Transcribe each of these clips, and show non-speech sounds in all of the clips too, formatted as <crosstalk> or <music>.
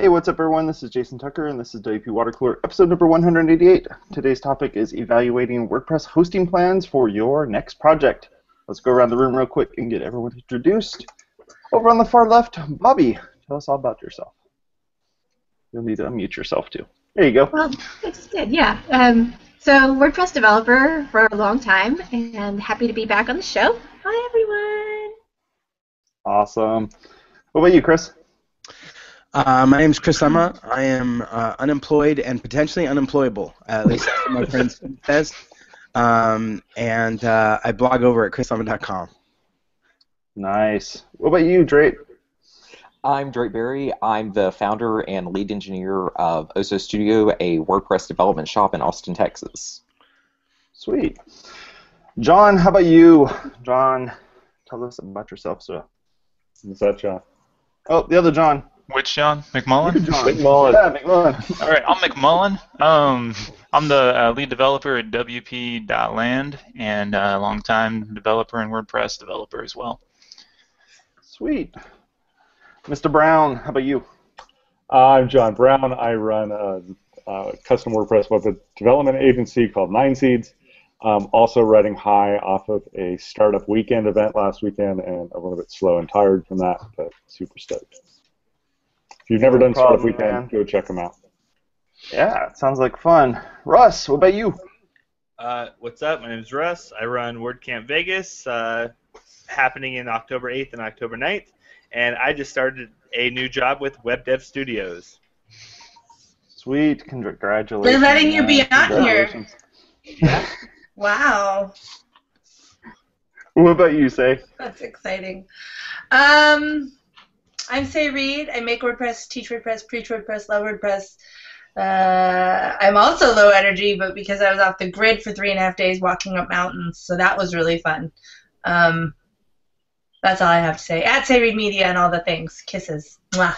Hey, what's up, everyone? This is Jason Tucker, and this is WP Water Cooler, episode number 188. Today's topic is evaluating WordPress hosting plans for your next project. Let's go around the room real quick and get everyone introduced. Over on the far left, Bobby, tell us all about yourself. You'll need to unmute yourself too. There you go. Well, I just did, yeah. Um, so, WordPress developer for a long time, and happy to be back on the show. Hi, everyone. Awesome. What about you, Chris? Uh, my name is Chris Lema. I am uh, unemployed and potentially unemployable, at least that's <laughs> what my friends says. Um, and uh, I blog over at chrislema.com. Nice. What about you, Drake? I'm Drake Berry. I'm the founder and lead engineer of Oso Studio, a WordPress development shop in Austin, Texas. Sweet. John, how about you? John, tell us about yourself, sir. Is that John? Oh, the other John. Which John? McMullen? John. McMullen. Yeah, McMullen. <laughs> All right, I'm McMullen. Um, I'm the uh, lead developer at WP.land and a uh, longtime developer and WordPress developer as well. Sweet. Mr. Brown, how about you? I'm John Brown. I run a, a custom WordPress web development agency called 9seeds. Um, also riding high off of a startup weekend event last weekend, and a little bit slow and tired from that, but super stoked. If you've never No done startup problem, weekend, man. go check them out. Yeah, it sounds like fun. Russ, what about you? Uh, what's up? My name is Russ. I run WordCamp Vegas, uh, happening in October 8th and October 9th, and I just started a new job with WebDevStudios. Sweet, congratulations. They're letting you be man. on here. Congratulations. <laughs> Wow, What about you, Sé? that's exciting. Um, I'm Sé Reed. I make WordPress, teach WordPress, preach WordPress, love WordPress. Uh, I'm also low energy, but because I was off the grid for three and a half days walking up mountains, so that was really fun. Um, that's all I have to say. At Sé Reed Media and all the things. Kisses. Mwah.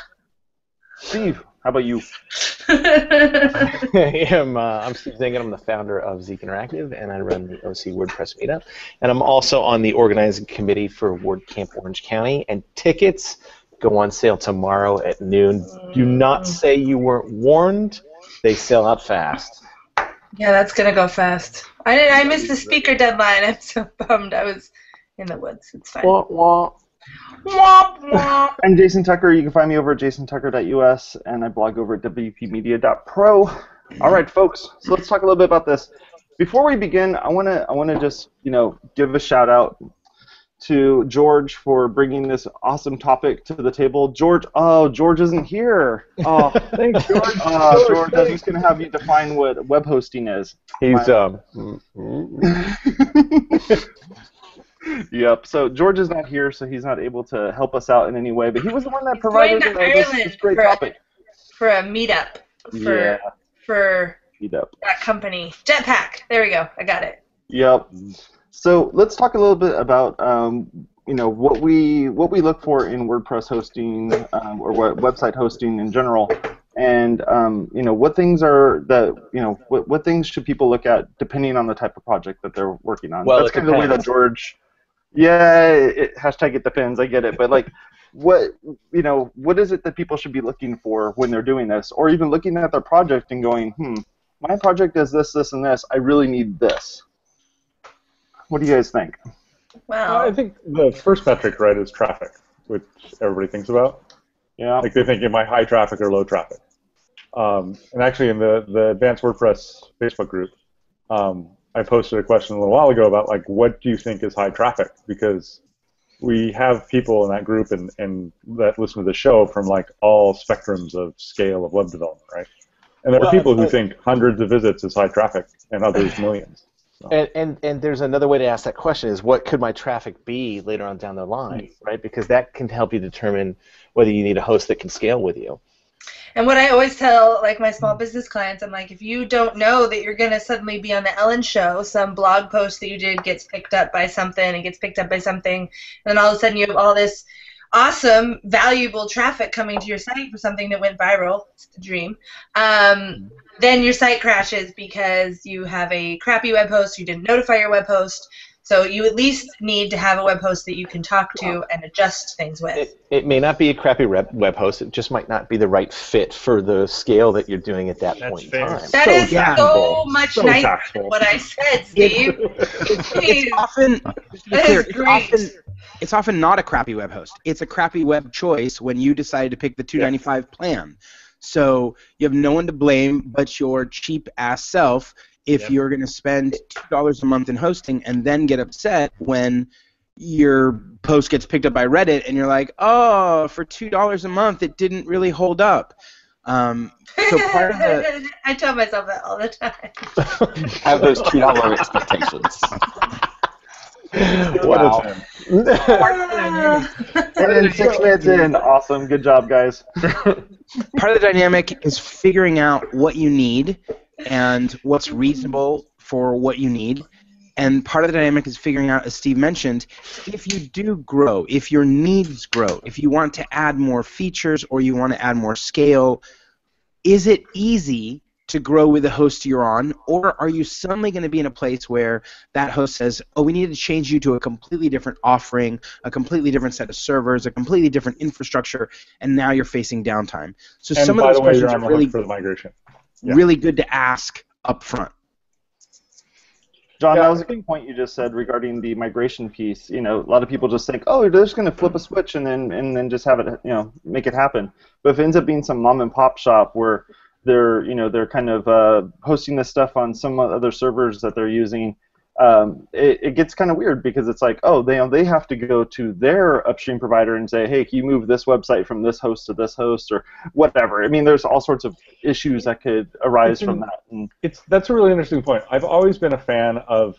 Steve, how about you? <laughs> <laughs> I am. Uh, I'm Steve Zehngut. I'm the founder of Zeek Interactive, and I run the OC WordPress meetup. And I'm also on the organizing committee for WordCamp Orange County. And tickets go on sale tomorrow at noon. Do not mm. say you weren't warned. They sell out fast. yeah, that's gonna go fast. I did, I missed the speaker deadline. <laughs> I'm so bummed. I was in the woods. It's fine. Wah, wah. Womp womp. <laughs> I'm Jason Tucker. You can find me over at jasontucker.us, and I blog over at wpmedia.pro. All right, folks. So let's talk a little bit about this. Before we begin, I want to I want to just you know give a shout out to George for bringing this awesome topic to the table. George, oh, George isn't here. Oh, <laughs> Thanks, George. uh, George, I'm just gonna have you define what web hosting is. He's My- um. <laughs> yep. So George is not here, so he's not able to help us out in any way. But he was the one that He's provided going to uh, this, this great for- topic. for a meetup for Yeah. for Yep. that company. Jetpack. There we go. I got it. Yep. So let's talk a little bit about um, you know what we what we look for in WordPress hosting um, or what website hosting in general, and um, you know what things are that you know what, what things should people look at depending on the type of project that they're working on. Well, That's kind of the way that. George. Yeah, it, hashtag it depends. I get it, but like. What you know? What is it that people should be looking for when they're doing this, or even looking at their project and going, "Hmm, my project is this, this, and this. I really need this." What do you guys think? Wow. I think the first metric, right, is traffic, which everybody thinks about. Yeah. Like they think, am I high traffic or low traffic? Um, and actually, in the, the Advanced WordPress Facebook group, um, I posted a question a little while ago about like, what do you think is high traffic? Because we have people in that group and, and that listen to the show from like all spectrums of scale of web development, right? And there are people who think hundreds of visits is high traffic, and others millions. And, and and there's another way to ask that question is what could my traffic be later on down the line, right? Because that can help you determine whether you need a host that can scale with you. And what I always tell like my small business clients, I'm like, if you don't know that you're gonna suddenly be on the Ellen show, some blog post that you did gets picked up by something and gets picked up by something, and then all of a sudden you have all this awesome, valuable traffic coming to your site for something that went viral. It's the dream. Um, then your site crashes because you have a crappy web host, you didn't notify your web host, So you at least need to have a web host that you can talk to and adjust things with. It, it may not be a crappy rep, web host. It just might not be the right fit for the scale that you're doing at that That's point fair. in time. That so is so much So nicer tactful. than what I said, <laughs> Steve. <laughs> It's Please. often just That clear, is it's great. often it's often not a crappy web host. It's a crappy web choice when you decided to pick the 295 plan. So you have no one to blame but your cheap ass self if Yep. you're going to spend two dollars a month in hosting and then get upset when your post gets picked up by Reddit and you're like, oh, for two dollars a month it didn't really hold up. Um, so <laughs> part of the I tell myself that all the time. <laughs> Have those two dollar expectations. <laughs> <laughs> wow. And then six minutes in, awesome, good job, guys. <laughs> part of the dynamic is figuring out what you need and what's reasonable for what you need. And part of the dynamic is figuring out, as Steve mentioned, if you do grow, if your needs grow, if you want to add more features or you want to add more scale, is it easy to grow with the host you're on, or are you suddenly going to be in a place where that host says, "Oh, we need to change you to a completely different offering, a completely different set of servers, a completely different infrastructure," and now you're facing downtime? So And some of those the way, you're questions are really, for the migration. Yeah. really good to ask up front. John, Yeah. that was a good point you just said regarding the migration piece. You know, a lot of people just think, oh, they're just going to flip a switch and then and then just have it, you know, make it happen. But if it ends up being some mom and pop shop where they're, you know, they're kind of uh, hosting this stuff on some other servers that they're using, um, it, it gets kind of weird because it's like, oh, they they have to go to their upstream provider and say, hey, can you move this website from this host to this host or whatever. I mean, there's all sorts of issues that could arise from that. And it's that's a really interesting point. I've always been a fan of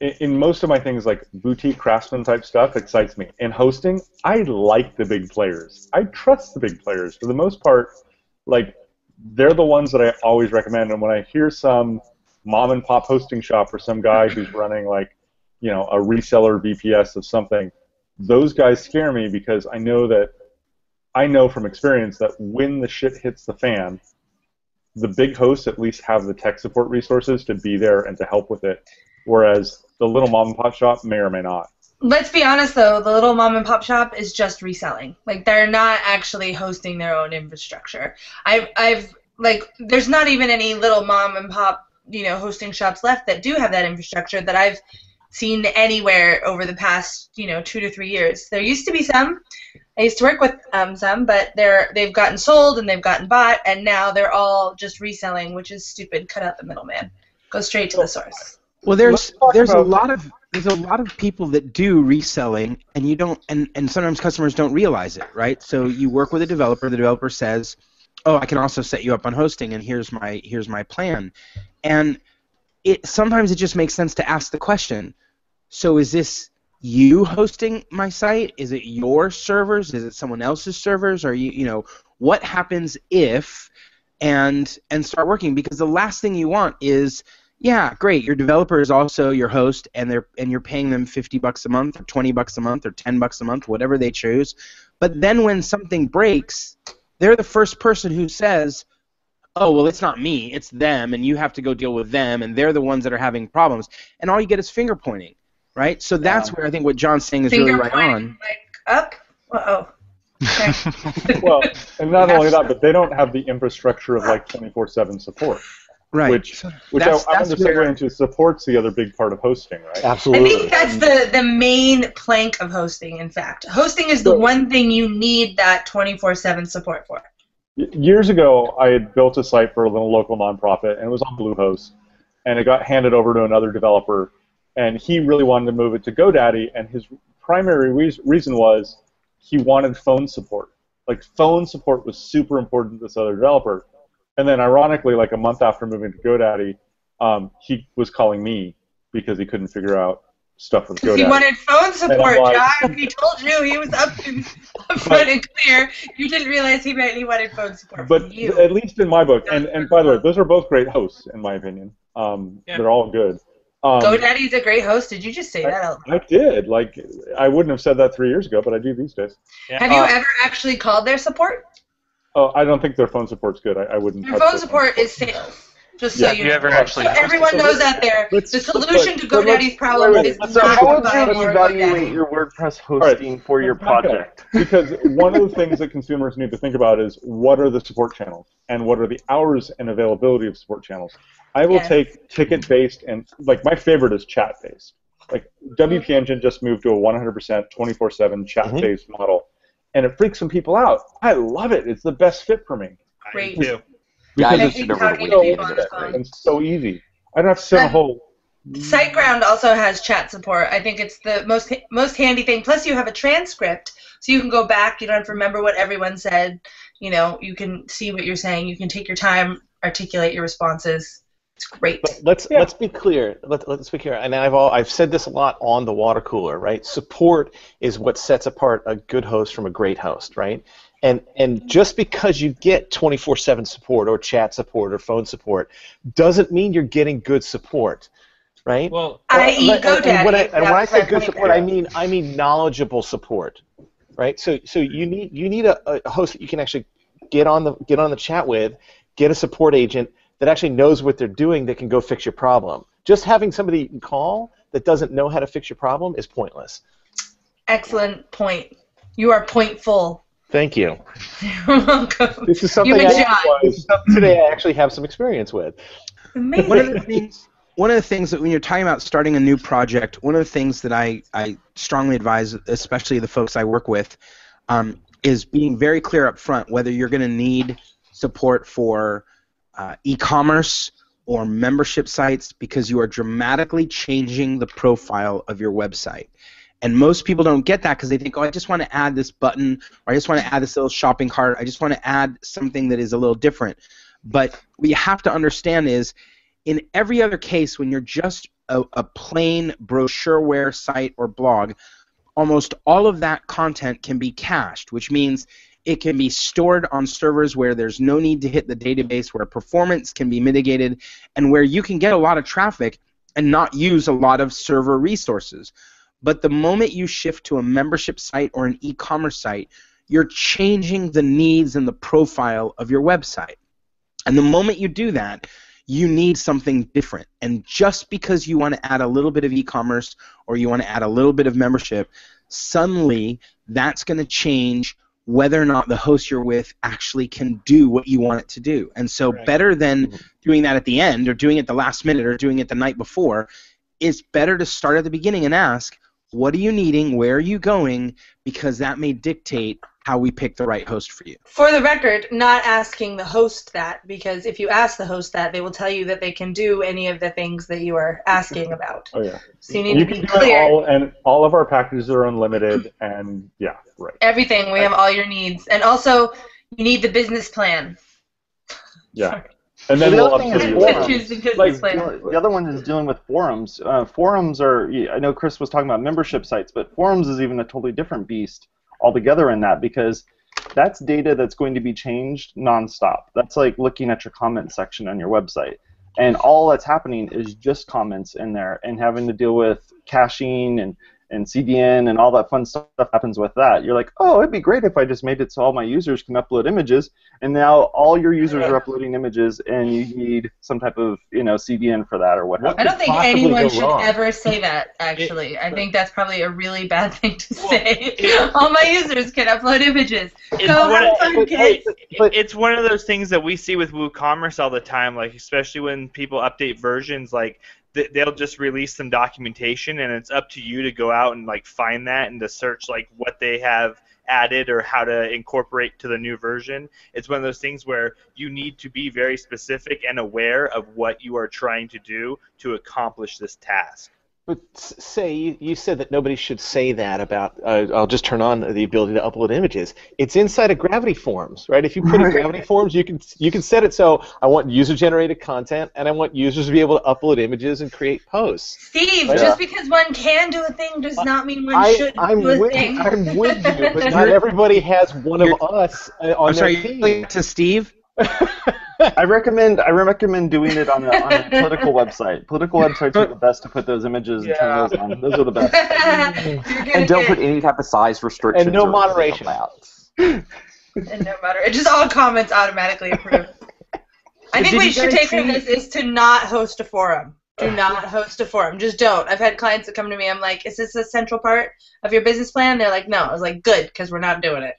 in, in most of my things like boutique craftsman type stuff excites me. In hosting, I like the big players. I trust the big players for the most part. Like they're the ones that I always recommend. And when I hear some mom and pop hosting shop or some guy who's <laughs> running like you know a reseller VPS of something, those guys scare me because I know that I know from experience that when the shit hits the fan, the big hosts at least have the tech support resources to be there and to help with it, whereas the little mom and pop shop may or may not. Let's be honest though, the little mom and pop shop is just reselling. Like they're not actually hosting their own infrastructure. I've I've like there's not even any little mom and pop, you know, hosting shops left that do have that infrastructure that I've seen anywhere over the past, you know, two to three years. There used to be some. I used to work with um, some, but they're they've gotten sold and they've gotten bought, and now they're all just reselling, which is stupid. Cut out the middleman. Go straight to the source. Well, there's there's a lot of there's a lot of people that do reselling, and you don't, and and sometimes customers don't realize it, right? So you work with a developer. The developer says, "Oh, I can also set you up on hosting, and here's my here's my plan," and it sometimes it just makes sense to ask the question. So is this you hosting my site? Is it your servers? Is it someone else's servers? Are you you know what happens if and and start working because the last thing you want is yeah, great. Your developer is also your host, and they're and you're paying them fifty bucks a month, or twenty bucks a month, or ten bucks a month, whatever they choose. But then when something breaks, they're the first person who says, "Oh, well, it's not me, it's them, and you have to go deal with them, and they're the ones that are having problems." And all you get is finger pointing, right? So that's where I think what John's saying is really Finger right pointing, on. Like up. Uh oh. <laughs> Well, and not only that, but they don't have the infrastructure of like 24/7 support, Right. which which That's- I want that's to segue into supports the other big part of hosting, right? Absolutely. I think that's the, the main plank of hosting, in fact. Hosting is the So- one thing you need that 24 7 support for. Years ago, I had built a site for a little local nonprofit, and it was on Bluehost, and it got handed over to another developer, and he really wanted to move it to GoDaddy, and his primary reas- reason was he wanted phone support. Like phone support was super important to this other developer, and then ironically, like a month after moving to GoDaddy, um, he was calling me because he couldn't figure out stuff with Because he wanted phone support, like- John. He told you he was up and <laughs> front and clear. You didn't realize he meant he wanted phone support but from you. at least in my book, and, and by the way, those are both great hosts in my opinion. Um, Yeah. They're all good. Um, GoDaddy's a great host. Did you just say that out loud? I did. Like I wouldn't have said that three years ago, but I do these days. Yeah. Have you uh, ever actually called their support? Oh, I don't think their phone support's good. I, I wouldn't. Their touch phone support is sales. Just Yeah, so Have you, you know. ever actually So everyone knows out there, the solution to but- but GoDaddy's problem wait, is So not how to would you evaluate GoDaddy. your WordPress right. hosting for your Let's back up. project? because one of the things that consumers need to think about is what are the support channels and what are the hours and availability of support channels. I will Yes. take ticket based and like my favorite is chat based. Like WP Engine just moved to a 100% 24/7 chat based model, and it freaks some people out. I love it. It's the best fit for me. I Great. do. Yeah, I And I just think never talking really to into people on that. the phone. And it's so easy. I don't have to sit on a whole. SiteGround also has chat support. I think it's the most most handy thing. Plus, you have a transcript, so you can go back. You don't have to remember what everyone said. You know, you can see what you're saying. You can take your time, articulate your responses. It's great. But let's let's be clear. Let, let's be clear. And I've all, I've said this a lot on the water cooler, right? Support is what sets apart a good host from a great host, right? And and just because you get 24/7 support or chat support or phone support doesn't mean you're getting good support, right? Well, I.e. and- and GoDaddy. when I, and when I say good support. I mean I mean knowledgeable support, right? So so you need you need a, a host that you can actually get on the get on the chat with, get a support agent that actually knows what they're doing that can go fix your problem. Just having somebody you can call that doesn't know how to fix your problem is pointless. Excellent point. You are point full. Thank you. <laughs> You're welcome. This is something, I, John. this is something today I actually have some experience with. Amazing. one of the things one of the things that when you're talking about starting a new project, one of the things that I, I strongly advise, especially the folks I work with, um, is being very clear up front whether you're going to need support for uh, e-commerce or membership sites because you are dramatically changing the profile of your website. And most people don't get that because they think, oh, I just want to add this button or I just want to add this little shopping cart. I just want to add something that is a little different. But what you have to understand is in every other case, when you're just a, a plain brochureware site or blog, almost all of that content can be cached, which means it can be stored on servers where there's no need to hit the database, where performance can be mitigated, and where you can get a lot of traffic and not use a lot of server resources. But the moment you shift to a membership site or an e commerce site, you're changing the needs and the profile of your website. And the moment you do that, you need something different. And just because you want to add a little bit of e commerce or you want to add a little bit of membership, suddenly that's going to change whether or not the host you're with actually can do what you want it to do. And so, Right. better than doing that at the end or doing it the last minute or doing it the night before, it's better to start at the beginning and ask, what are you needing? Where are you going? Because that may dictate how we pick the right host for you. For the record, not asking the host that because if you ask the host that, they will tell you that they can do any of the things that you are asking about. Oh yeah. So you need You to can be do clear. all, and all of our packages are unlimited, <laughs> and yeah, right. Everything. We have all your needs, and also you need the business plan. Yeah. And then The we'll other thing is update you. forums. the Like, plan. the other one is dealing with forums. Uh, forums are, I know Chris was talking about membership sites, but forums is even a totally different beast altogether in that because that's data that's going to be changed nonstop. That's like looking at your comment section on your website. And all that's happening is just comments in there and having to deal with caching and, and CDN and all that fun stuff happens with that. You're like, oh, it'd be great if I just made it so all my users can upload images, and now all your users are uploading images, and you need some type of you know CDN for that or what I don't think anyone should wrong? ever say that. <laughs> Actually, I think that's probably a really bad thing to Well, say. it- All my users can upload images. It's Go one, of, fun, kids. but- it's one of those things that we see with WooCommerce all the time, like especially when people update versions, like th- they'll just release some documentation, and it's up to you to go out and like find that and to search like what they have added or how to incorporate to the new version. It's one of those things where you need to be very specific and aware of what you are trying to do to accomplish this task. But say you, you said that nobody should say that about. Uh, I'll just turn on the ability to upload images. It's inside of Gravity Forms, right? If you put in Gravity Forms, you can you can set it so I want user-generated content, and I want users to be able to upload images and create posts. Steve, Yeah. just because one can do a thing does not mean one I, should I'm do a with thing. I'm with you, but <laughs> not everybody has one of us uh, on I'm sorry, their you're team. to Steve? <laughs> I recommend I recommend doing it on a, on a political website. Political websites are the best to put those images and turn those on. Those are the best. <laughs> And don't get- put any type of size restrictions. And no or anything moderation. that. and no matter it just all comments automatically approved. I think Did what you you should take from this is to not host a forum. Do not host a forum. Just don't. I've had clients that come to me. I'm like, "Is this a central part of your business plan?" They're like, "No." I was like, "Good, because we're not doing it.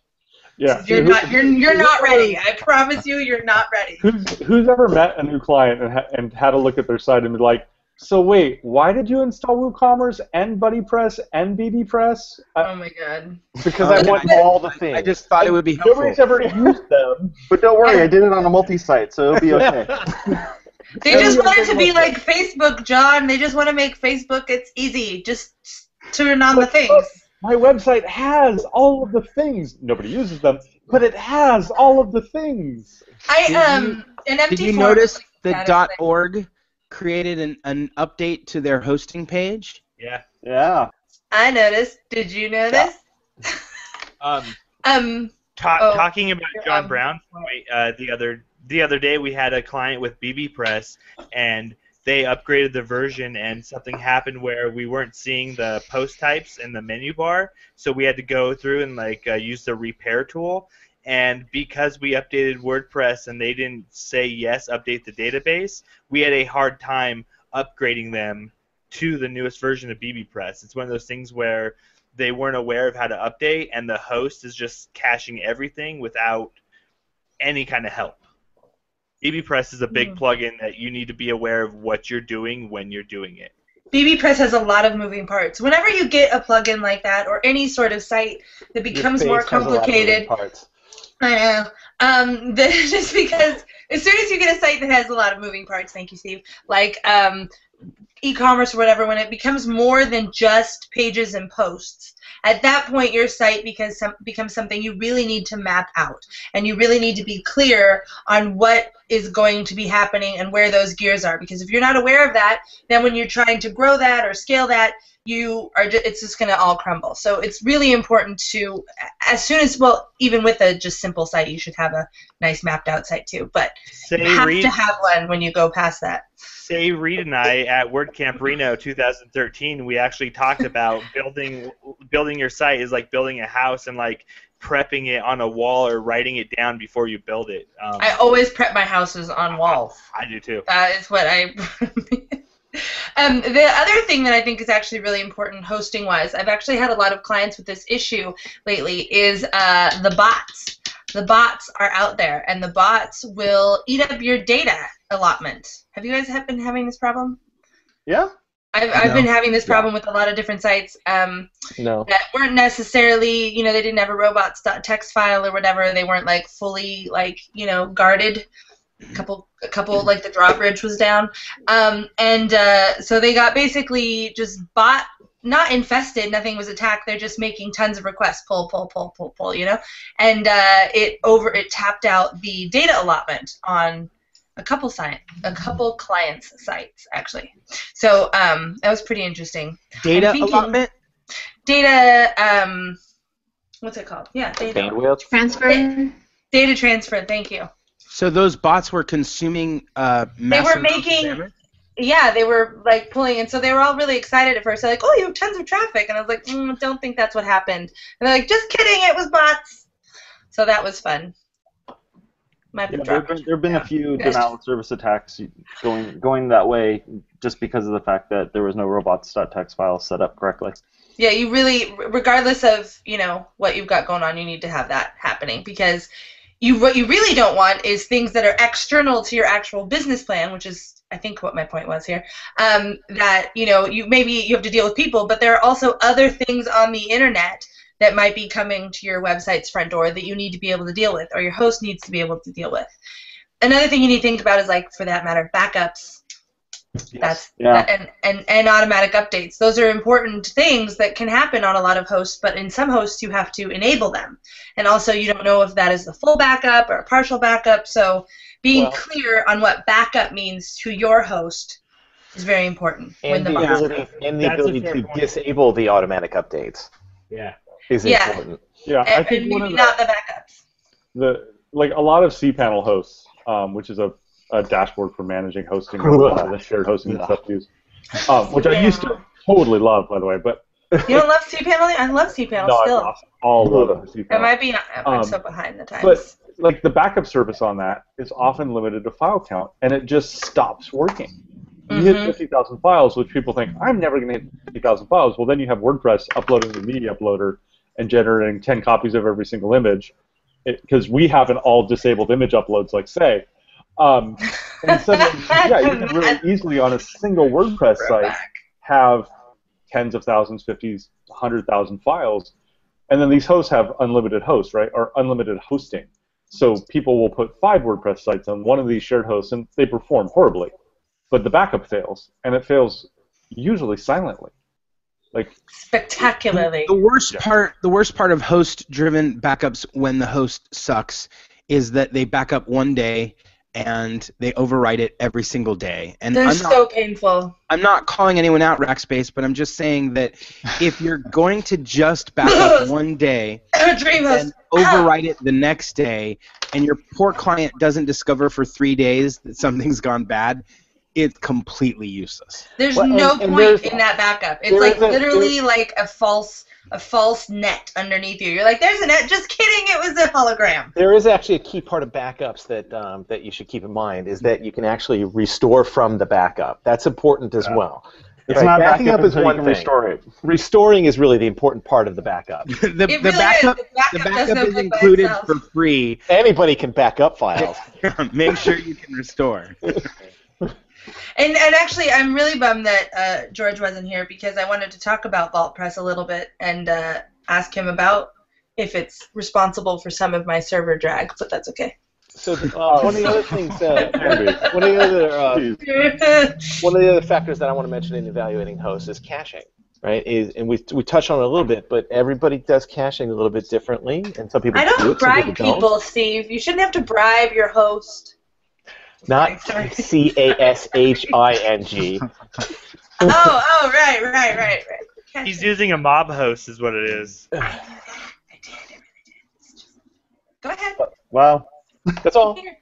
Yeah. You're not. You're you're not ready. I promise you, you're not ready." Who's who's ever met a new client and, ha- and had to look at their site and be like, so wait, why did you install WooCommerce and BuddyPress and bbPress? Uh, Oh my god. Because I want all the things. I just thought it would be helpful. Nobody's ever used them. But don't worry, I did it on a multi-site, so it'll be <laughs> okay. <laughs> They just want it to be like Facebook, John. They just want to make Facebook. It's easy. Just turn on the things. My website has all of the things. Nobody uses them, but it has all of the things. I Did um an empty Did you form notice is the that, dot .org created an, an update to their hosting page? Yeah. Yeah. I noticed. Did you notice? <laughs> Um, Um. ta- Oh, talking about John um, Brown point, uh, the other the other day we had a client with bbPress and they upgraded the version and something happened where we weren't seeing the post types in the menu bar, so we had to go through and like uh, use the repair tool. And because we updated WordPress and they didn't say yes, update the database, we had a hard time upgrading them to the newest version of bbPress. It's one of those things where they weren't aware of how to update, and the host is just caching everything without any kind of help. bbPress is a big Hmm. plugin that you need to be aware of what you're doing when you're doing it. bbPress has a lot of moving parts. Whenever you get a plugin like that or any sort of site that becomes more face has a lot of moving complicated, I know. Um, <laughs> the, just because as soon as you get a site that has a lot of moving parts, thank you, Steve, like um, e-commerce or whatever, when it becomes more than just pages and posts, at that point your site becomes some, becomes something you really need to map out, and you really need to be clear on what is going to be happening and where those gears are. Because if you're not aware of that, then when you're trying to grow that or scale that, you are ju- it's just going to all crumble. So it's really important to as soon as well even with a just simple site you should have a nice mapped out site too. But Say you have Reed, to have one when you go past that. Sé Reed and I at WordCamp Reno 2013, we actually talked about <laughs> building building your site is like building a house and like prepping it on a wall or writing it down before you build it. Um, I always prep my houses on walls. I do too. That is what I. <laughs> um, the other thing that I think is actually really important hosting wise, I've actually had a lot of clients with this issue lately, is uh, the bots. The bots are out there, and the bots will eat up your data allotment. Have you guys have been having this problem? Yeah. I've, I've No. been having this problem with a lot of different sites. Um, No. that weren't necessarily, you know, they didn't have a robots.txt file or whatever. They weren't like fully like, you know, guarded. A couple, a couple like the drawbridge was down, um, and uh, so they got basically just bot, not infested. Nothing was attacked. They're just making tons of requests, pull, pull, pull, pull, pull, you know, and uh, it over it tapped out the data allotment on a couple site, a couple clients' sites actually. So um, that was pretty interesting Data thinking- allotment? data um what's it called yeah data Bandwidth. Transfer. data transfer thank you So those bots were consuming uh, They were massive amounts of making- damage? yeah they were like pulling and so they were all really excited at first they're like oh you have tons of traffic and i was like mm, don't think that's what happened and they're like just kidding it was bots so that was fun my Yeah, there have been, there been a few denial of service attacks going going that way just because of the fact that there was no robots.txt file set up correctly. Yeah, you really, regardless of you know what you've got going on, you need to have that happening because you what you really don't want is things that are external to your actual business plan, which is I think what my point was here. Um, that you know you maybe you have to deal with people, but there are also other things on the internet that might be coming to your website's front door that you need to be able to deal with, or your host needs to be able to deal with. Another thing you need to think about is like, for that matter, backups. That's Yeah. that- and, and and automatic updates. Those are important things that can happen on a lot of hosts, but in some hosts you have to enable them. And also you don't know if that is the full backup or a partial backup. So being Well- clear on what backup means to your host is very important when And the the ability, and the ability to point. disable the automatic updates Yeah. Is Yeah. important. Yeah, I think and one of the, not the backups. the like a lot of cPanel hosts, um, which is a, a dashboard for managing hosting, <laughs> uh, the shared hosting and stuff used, um, which I used to totally love, by the way. But You don't love cPanel? I love cPanel <laughs> no, still. lost all love of It cPanel. might be I'm Um, so behind the times. but like the backup service on that is often limited to file count, and it just stops working. You hit Mhm. 50,000 files, which people think I'm never going to hit 50,000 files. Well, then you have WordPress uploading the media uploader and generating 10 copies of every single image, because we have an all disabled image uploads, like say. Um, and so, then, <laughs> yeah, you can really easily on a single WordPress site have tens of thousands, fifties, hundred thousand files, and then these hosts have unlimited hosts, right, or unlimited hosting. So people will put five WordPress sites on one of these shared hosts, and they perform horribly, but the backup fails, and it fails usually silently. Like Spectacularly. The worst Yeah. part, the worst part of host-driven backups when the host sucks is that they back up one day and they overwrite it every single day. And They're I'm not, so painful. I'm not calling anyone out, Rackspace, but I'm just saying that if you're going to just back up <laughs> one day and ah. overwrite it the next day, and your poor client doesn't discover for three days that something's gone bad, it's completely useless. There's Well, no and point there's- in that backup. It's like a- literally like a false a false net underneath you. You're like, there's a net. Just kidding. It was a hologram. There is actually a key part of backups that um, that you should keep in mind is that you can actually restore from the backup. That's important as well. It's Right, not backing up is one thing. restore it. Restoring is really the important part of the backup. the, <laughs> the It really is. backup, The the backup does backup is included for free. Anybody can back up files. <laughs> Make sure you can restore. <laughs> And and actually, I'm really bummed that uh, George wasn't here because I wanted to talk about VaultPress a little bit and uh, ask him about if it's responsible for some of my server drag, but that's okay. So uh, one of the other things, uh, <laughs> one of the other uh, <laughs> one of the other factors that I want to mention in evaluating hosts is caching, right? Is and we we touched on it a little bit, but everybody does caching a little bit differently, and some people I do don't it, bribe people don't. people, Steve. You shouldn't have to bribe your host. Not C A S H I N G. <laughs> oh, oh, right, right, right, right. He's using a mob host, is what it is. I did, I really did. Go ahead. Wow. That's all. Here.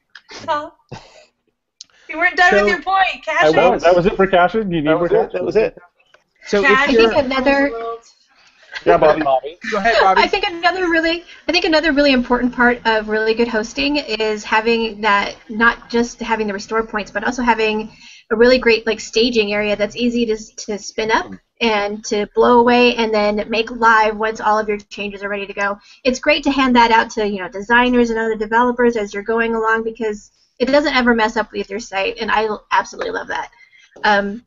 Paul. You weren't done So- with your point. Cash I was. that was it for caching. Do you need That was it. That was it. So Cash if you're, think another Yeah, Bobby. Bobby. go ahead, Bobby. I think another really I think another really important part of really good hosting is having that not just having the restore points but also having a really great like staging area that's easy to to spin up and to blow away and then make live once all of your changes are ready to go. It's great to hand that out to, you know, designers and other developers as you're going along because it doesn't ever mess up with your site and I absolutely love that. Um,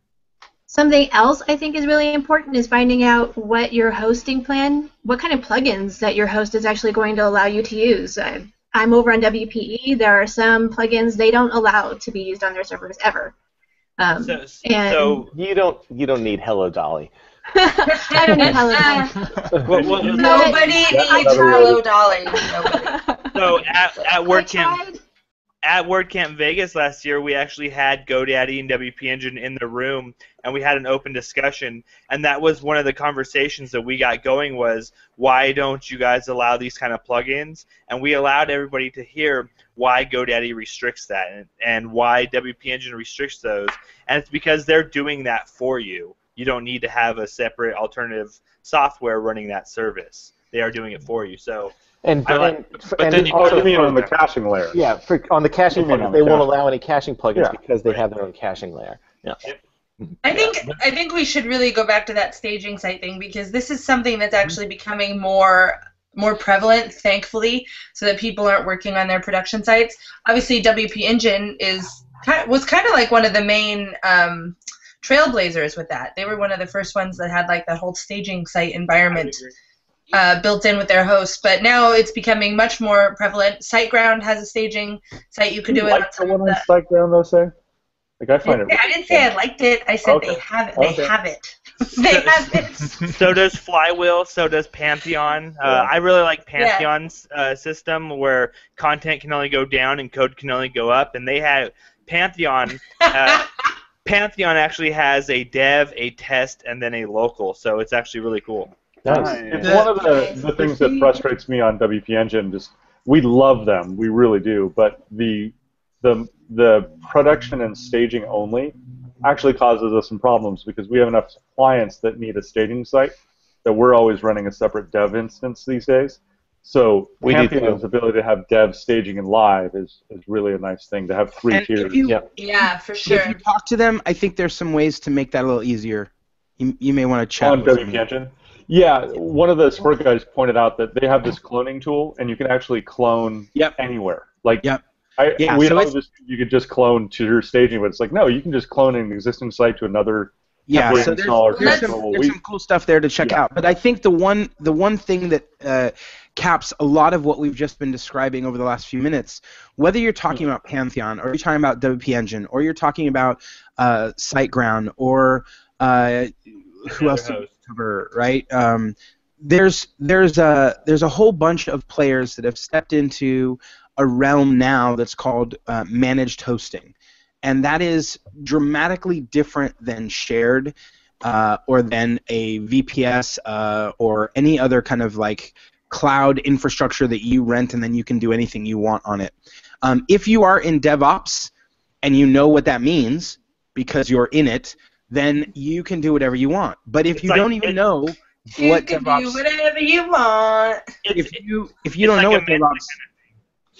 Something else I think is really important is finding out what your hosting plan, what kind of plugins that your host is actually going to allow you to use. I, I'm over on WPE. There are some plugins they don't allow to be used on their servers ever. Um, So, and so You don't. You don't need Hello Dolly. <laughs> I don't know how <laughs> <laughs> well, well, Nobody needs. Hello Dolly. Nobody. so at, at I WordCamp tried. At WordCamp Vegas last year, we actually had GoDaddy and WP Engine in the room, and we had an open discussion. And that was one of the conversations that we got going was why don't you guys allow these kind of plugins? And we allowed everybody to hear why GoDaddy restricts that and, and why WP Engine restricts those. And it's because they're doing that for you. You don't need to have a separate alternative software running that service. They are doing it for you. So And, I like- and, but and then you- also you mean on the caching layer? Yeah, for, on the caching You mean plugins, they the won't allow any caching plugins Yeah. because they have their own caching layer. Yeah. I think I think we should really go back to that staging site thing because this is something that's actually becoming more more prevalent, thankfully, so that people aren't working on their production sites. Obviously, WP Engine is was kind of like one of the main um, trailblazers with that. They were one of the first ones that had like that whole staging site environment uh, built in with their hosts. But now it's becoming much more prevalent. SiteGround has a staging site. You could do it on like the one on SiteGround, though, say? Like, I find it. I didn't say I liked it. I said Okay. they have it. They Okay. have it. <laughs> they <laughs> have it. so does Flywheel, so does Pantheon. Uh, Yeah. I really like Pantheon's uh, system where content can only go down and code can only go up, and they have Pantheon. Uh, <laughs> Pantheon actually has a dev, a test, and then a local, so it's actually really cool. Nice. It's Yeah. one of the, the things that frustrates me on WP Engine. Just we love them, we really do, but the the the production and staging only actually causes us some problems because we have enough clients that need a staging site that we're always running a separate dev instance these days. So We do too. Pantheon's ability to have dev staging and live is, is really a nice thing to have three And tiers. if you, Yep. Yeah, for sure. if you talk to them, I think there's some ways to make that a little easier. You, you may want to chat. on with WP. Engine. Yeah, one of the support guys pointed out that they have this cloning tool, and you can actually clone Yep. anywhere. Like, Yep. I, Yeah, we so know this, you could just clone to your staging, but it's like no, you can just clone an existing site to another. Yeah, so there's, there's, some, there's some cool stuff there to check Yeah. out. But I think the one the one thing that uh, caps a lot of what we've just been describing over the last few minutes, whether you're talking about Pantheon or you're talking about WP Engine or you're talking about uh, SiteGround or uh, who else host. Cover, right? Um, there's there's a there's a whole bunch of players that have stepped into a realm now that's called uh, managed hosting, and that is dramatically different than shared uh, or than a VPS uh, or any other kind of like cloud infrastructure that you rent and then you can do anything you want on it. Um, if you are in DevOps and you know what that means because you're in it, then you can do whatever you want. But if It's you like- don't even know You what can do DevOps, whatever you want. if you if you don't like know what DevOps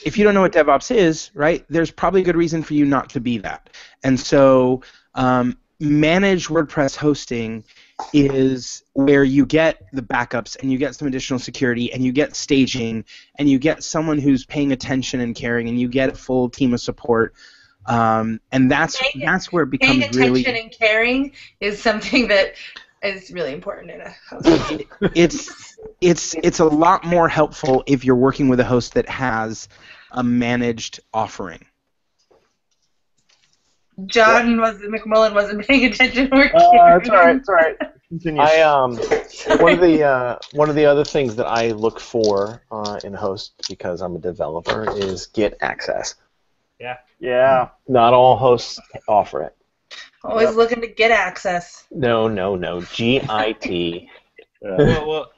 if you don't know what DevOps is, right, there's probably a good reason for you not to be that. And so, um, managed WordPress hosting is where you get the backups and you get some additional security and you get staging and you get someone who's paying attention and caring and you get a full team of support. Um, and that's Paying- that's where it becomes Paying becomes attention really and caring is something that is really important in a house. <laughs> it's it's it's a lot more helpful if you're working with a host that has a managed offering. John was McMullen wasn't paying attention. We're Uh, it's all right. It's all right. <laughs> Continue. I um one of the uh, one of the other things that I look for uh, in a host because I'm a developer is Git access. yeah. Not all hosts offer it. Always looking to get access. No, no, no. G I T. <laughs> Yeah. well, well,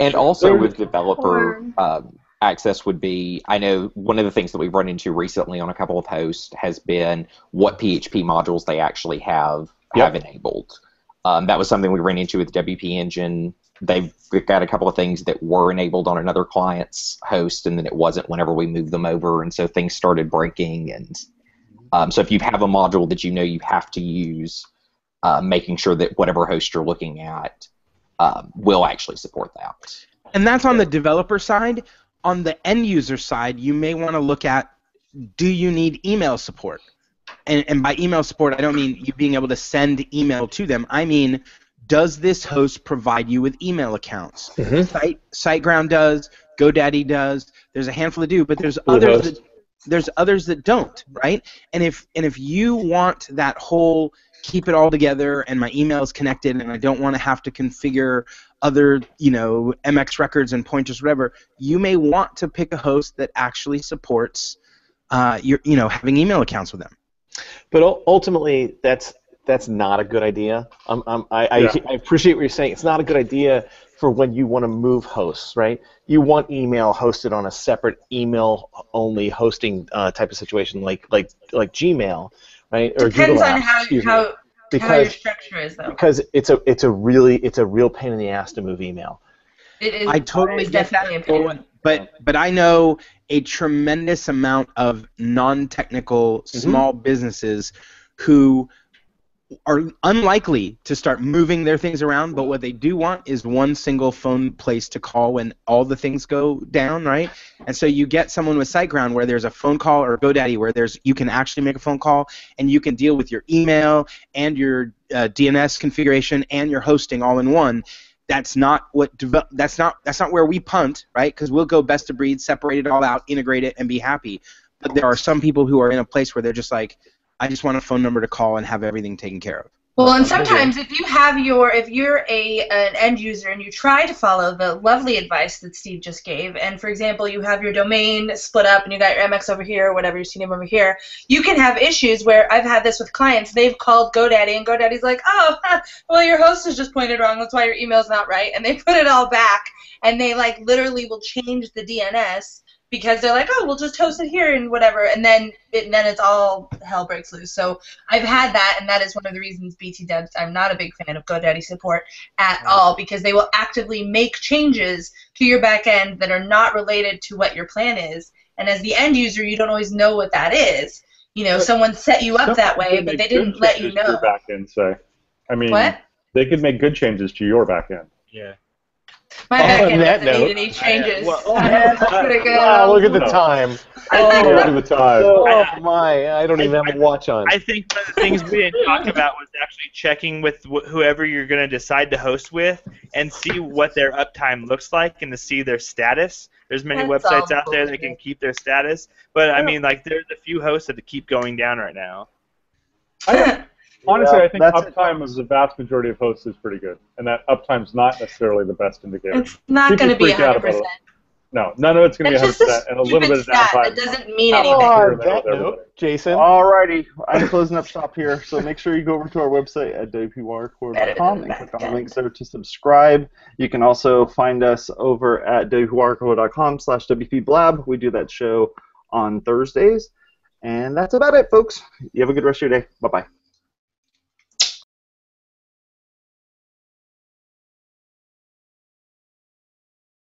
And also with developer um, access would be, I know one of the things that we've run into recently on a couple of hosts has been what PHP modules they actually have Yep. have enabled. Um, that was something we ran into with WP Engine. They've got a couple of things that were enabled on another client's host, and then it wasn't whenever we moved them over, and so things started breaking. And um, so if you have a module that you know you have to use, uh, making sure that whatever host you're looking at um, will actually support that. And that's on the developer side. On the end user side, you may want to look at do you need email support? And, and by email support, I don't mean you being able to send email to them. I mean, does this host provide you with email accounts? Mhm. Site, SiteGround does, GoDaddy does. There's a handful that do, but there's Bluehost. others that there's others that don't, right? And if and if you want that whole keep it all together and my email is connected and I don't want to have to configure other, you know, MX records and pointers, whatever, you may want to pick a host that actually supports uh, your, you know, having email accounts with them. But ultimately, that's that's not a good idea. Um, um, I, I, Yeah. I appreciate what you're saying. It's not a good idea for when you want to move hosts, right? You want email hosted on a separate email-only hosting uh, type of situation, like like like Gmail, right? Or Depends Google on Apps, how excuse me. how, how your because structure is though. because it's a it's a really it's a real pain in the ass to move email. It is. I totally it's get that, definitely a pain. but but I know a tremendous amount of non-technical small businesses who are unlikely to start moving their things around, but what they do want is one single phone place to call when all the things go down, right? And so you get someone with SiteGround where there's a phone call or GoDaddy where there's you can actually make a phone call and you can deal with your email and your uh, DNS configuration and your hosting all in one. That's not what that's not that's not where we punt, right? Because we'll go best of breed, separate it all out, integrate it, and be happy. But there are some people who are in a place where they're just like, I just want a phone number to call and have everything taken care of. Well, and sometimes if you have your if you're a an end user and you try to follow the lovely advice that Steve just gave, and for example, you have your domain split up and you got your MX over here, or whatever your CNAME over here, you can have issues where I've had this with clients. They've called GoDaddy and GoDaddy's like, oh, <laughs> well your host is just pointed wrong. That's why your email's not right, and they <laughs> put it all back, and they like literally will change the DNS because they're like, oh, we'll just host it here and whatever, and then it, then it's all hell breaks loose. So I've had that, and that is one of the reasons BT Dubs. I'm not a big fan of GoDaddy support at all because they will actively make changes to your back end that are not related to what your plan is, and as the end user, you don't always know what that is. You know, But someone set you up that way, but they didn't let you changes to know. Your back end, say. I mean, What? they could make good changes to your back end. Yeah. My On back end that doesn't note- need any changes. well- That's pretty good. Wow, look at the time. Oh, look at the time. Oh my, I don't even have a watch on. I think one of the things we didn't talk about was actually checking with wh- whoever you're going to decide to host with and see what their uptime looks like and to see their status. There's many That's websites out there that can keep their status, but I mean, like, there's a few hosts that keep going down right now. Honestly, Yeah, I think uptime of the vast majority of hosts is pretty good, and that uptime's not necessarily the best indicator. It's not going to be freak out 100%. No, none of it's going to That's be 100%, just and a little bit of stat downtime. that doesn't mean happens anything. here on and there that note, Jason. Alrighty, I'm closing up shop here, so make sure you go over to our website at wpwatercooler.com and click on the links there to subscribe. You can also find us over at wpwatercooler.com slash wpblab. We do that show on Thursdays. And that's about it, folks. You have a good rest of your day. Bye-bye.